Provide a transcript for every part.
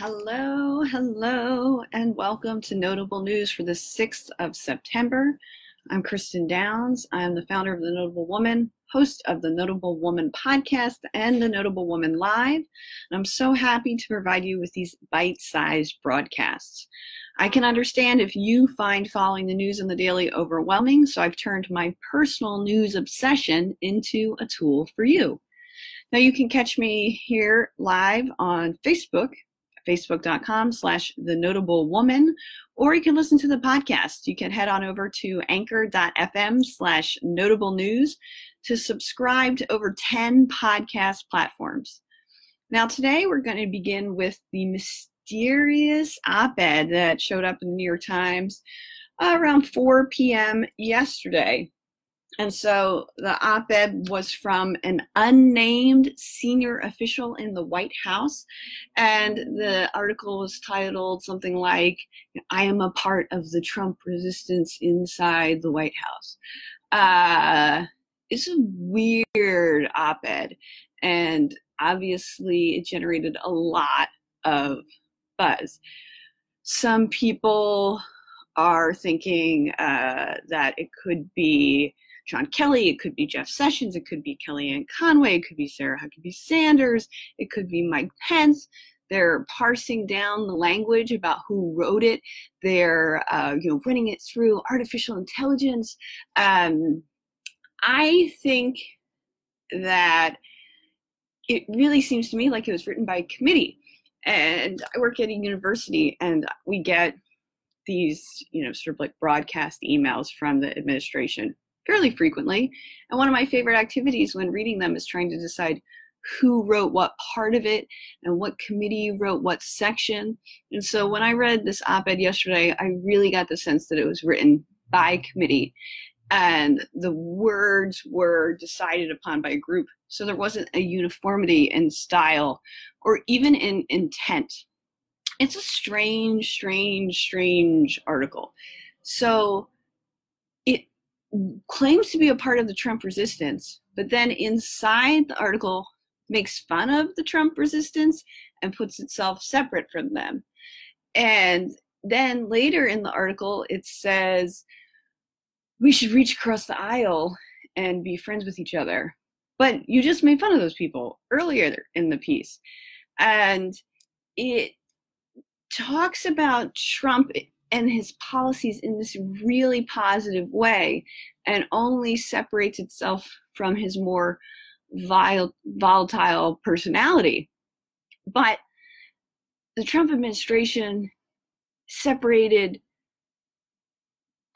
Hello, hello, and welcome to Notable News for the 6th of September. I'm Kristen Downs. I'm the founder of The Notable Woman, host of the Notable Woman podcast and the Notable Woman Live. And I'm so happy to provide you with these bite sized broadcasts. I can understand if you find following the news on the daily overwhelming, so I've turned my personal news obsession into a tool for you. Now you can catch me here live on Facebook facebook.com slash the notable woman, or you can listen to the podcast. You can head on over to anchor.fm slash notable news to subscribe to over 10 podcast platforms. Now, today we're going to begin with the mysterious op ed that showed up in the New York Times around 4 p.m. yesterday. And so the op ed was from an unnamed senior official in the White House. And the article was titled something like, I am a part of the Trump resistance inside the White House. Uh, it's a weird op ed. And obviously, it generated a lot of buzz. Some people are thinking uh, that it could be John Kelly, it could be Jeff Sessions, it could be Kellyanne Conway, it could be Sarah Huckabee Sanders, it could be Mike Pence. They're parsing down the language about who wrote it. They're uh, you know running it through artificial intelligence. Um, I think that it really seems to me like it was written by a committee. And I work at a university, and we get these, you know, sort of like broadcast emails from the administration fairly frequently. And one of my favorite activities when reading them is trying to decide who wrote what part of it and what committee wrote what section. And so when I read this op ed yesterday, I really got the sense that it was written by committee and the words were decided upon by a group. So there wasn't a uniformity in style or even in intent. It's a strange, strange, strange article. So claims to be a part of the Trump resistance, but then inside the article makes fun of the Trump resistance and puts itself separate from them. And then later in the article, it says we should reach across the aisle and be friends with each other. But you just made fun of those people earlier in the piece. And it talks about Trump and his policies in this really positive way and only separates itself from his more vile, volatile personality. But the Trump administration separated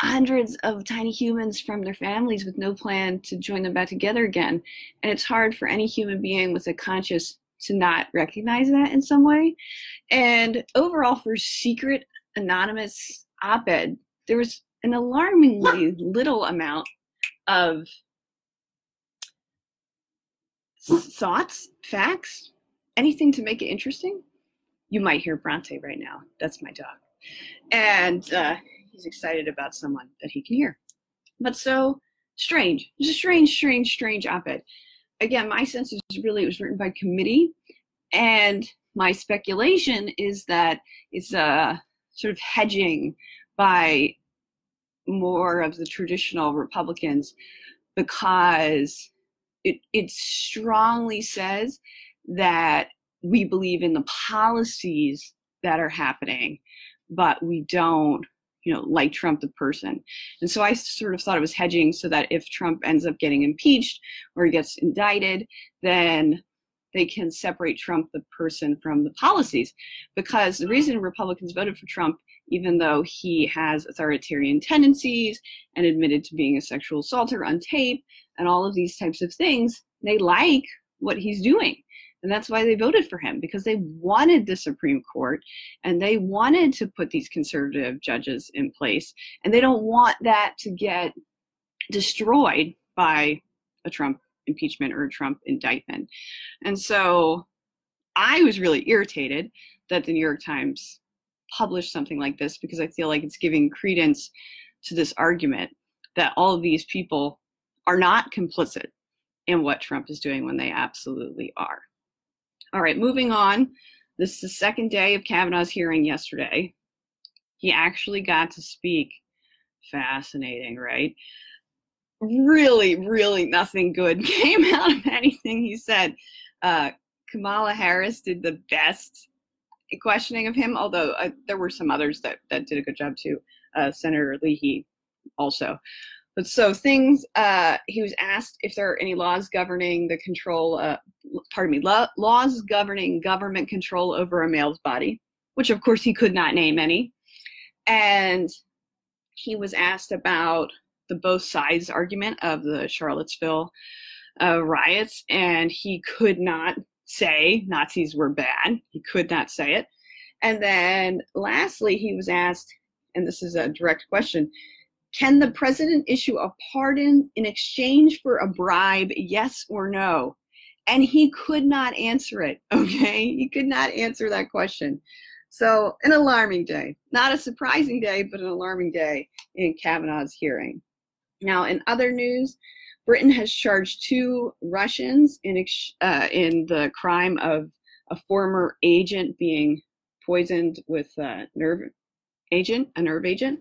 hundreds of tiny humans from their families with no plan to join them back together again. And it's hard for any human being with a conscience to not recognize that in some way. And overall, for secret anonymous op ed, there was an alarmingly little amount of thoughts, facts, anything to make it interesting. You might hear Bronte right now. That's my dog. And uh, he's excited about someone that he can hear. But so strange. It's a strange, strange, strange op ed. Again, my sense is really it was written by committee. And my speculation is that it's a sort of hedging by more of the traditional Republicans because it, it strongly says that we believe in the policies that are happening, but we don't, you know, like Trump the person. And so I sort of thought it was hedging so that if Trump ends up getting impeached or he gets indicted, then they can separate Trump, the person, from the policies. Because the reason Republicans voted for Trump, even though he has authoritarian tendencies and admitted to being a sexual assaulter on tape and all of these types of things, they like what he's doing. And that's why they voted for him because they wanted the Supreme Court and they wanted to put these conservative judges in place. And they don't want that to get destroyed by a Trump impeachment or Trump indictment. And so I was really irritated that the New York Times published something like this because I feel like it's giving credence to this argument that all of these people are not complicit in what Trump is doing when they absolutely are. All right, moving on. This is the second day of Kavanaugh's hearing yesterday. He actually got to speak. Fascinating, right? Really, really nothing good came out of anything he said. Uh, Kamala Harris did the best questioning of him, although uh, there were some others that, that did a good job too. Uh, Senator Leahy also. But so things, uh, he was asked if there are any laws governing the control, uh, pardon me, lo- laws governing government control over a male's body, which of course he could not name any. And he was asked about the both sides argument of the Charlottesville uh, riots, and he could not say Nazis were bad. He could not say it. And then lastly, he was asked, and this is a direct question can the president issue a pardon in exchange for a bribe, yes or no? And he could not answer it, okay? He could not answer that question. So, an alarming day. Not a surprising day, but an alarming day in Kavanaugh's hearing. Now, in other news, Britain has charged two Russians in, uh, in the crime of a former agent being poisoned with a nerve agent, a nerve agent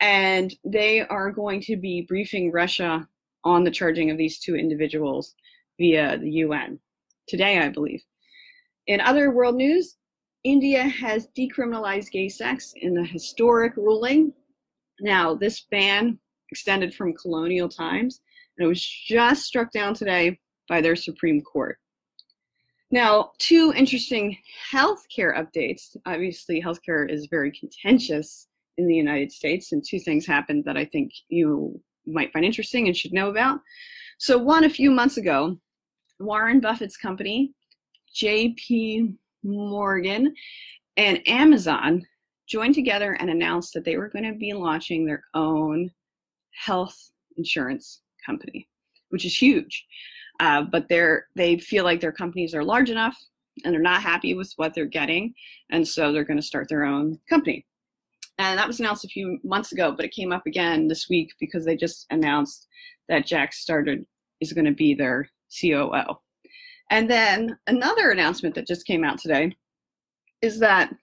and they are going to be briefing Russia on the charging of these two individuals via the UN today, I believe. In other world news, India has decriminalized gay sex in a historic ruling. Now, this ban extended from colonial times, and it was just struck down today by their Supreme Court. Now, two interesting healthcare updates. Obviously, healthcare is very contentious in the United States, and two things happened that I think you might find interesting and should know about. So, one, a few months ago, Warren Buffett's company, JP Morgan, and Amazon joined together and announced that they were going to be launching their own health insurance company, which is huge. Uh, but they're they feel like their companies are large enough and they're not happy with what they're getting, and so they're going to start their own company. And that was announced a few months ago, but it came up again this week because they just announced that Jack Stoddard is going to be their COO. And then another announcement that just came out today is that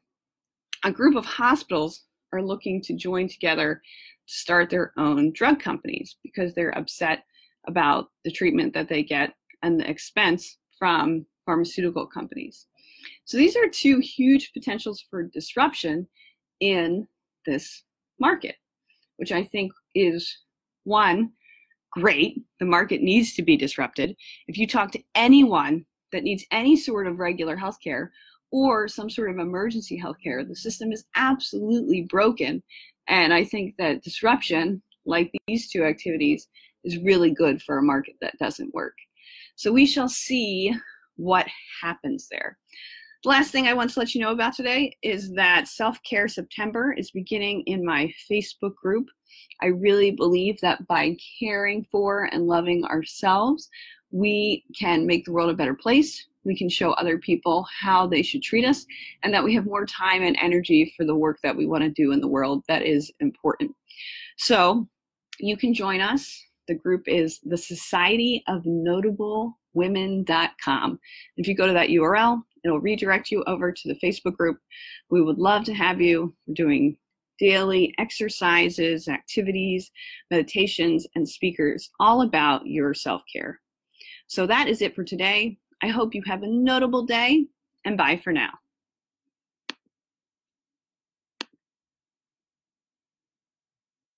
a group of hospitals are looking to join together to start their own drug companies because they're upset about the treatment that they get and the expense from pharmaceutical companies. So these are two huge potentials for disruption in this market, which I think is one, great. The market needs to be disrupted. If you talk to anyone that needs any sort of regular healthcare or some sort of emergency healthcare, the system is absolutely broken. And I think that disruption, like these two activities, is really good for a market that doesn't work. So we shall see what happens there. The last thing I want to let you know about today is that Self Care September is beginning in my Facebook group. I really believe that by caring for and loving ourselves, we can make the world a better place. We can show other people how they should treat us, and that we have more time and energy for the work that we want to do in the world that is important. So, you can join us. The group is the Society of Notable women.com. If you go to that URL, it'll redirect you over to the Facebook group. We would love to have you. We're doing daily exercises, activities, meditations, and speakers all about your self care. So that is it for today. I hope you have a notable day and bye for now.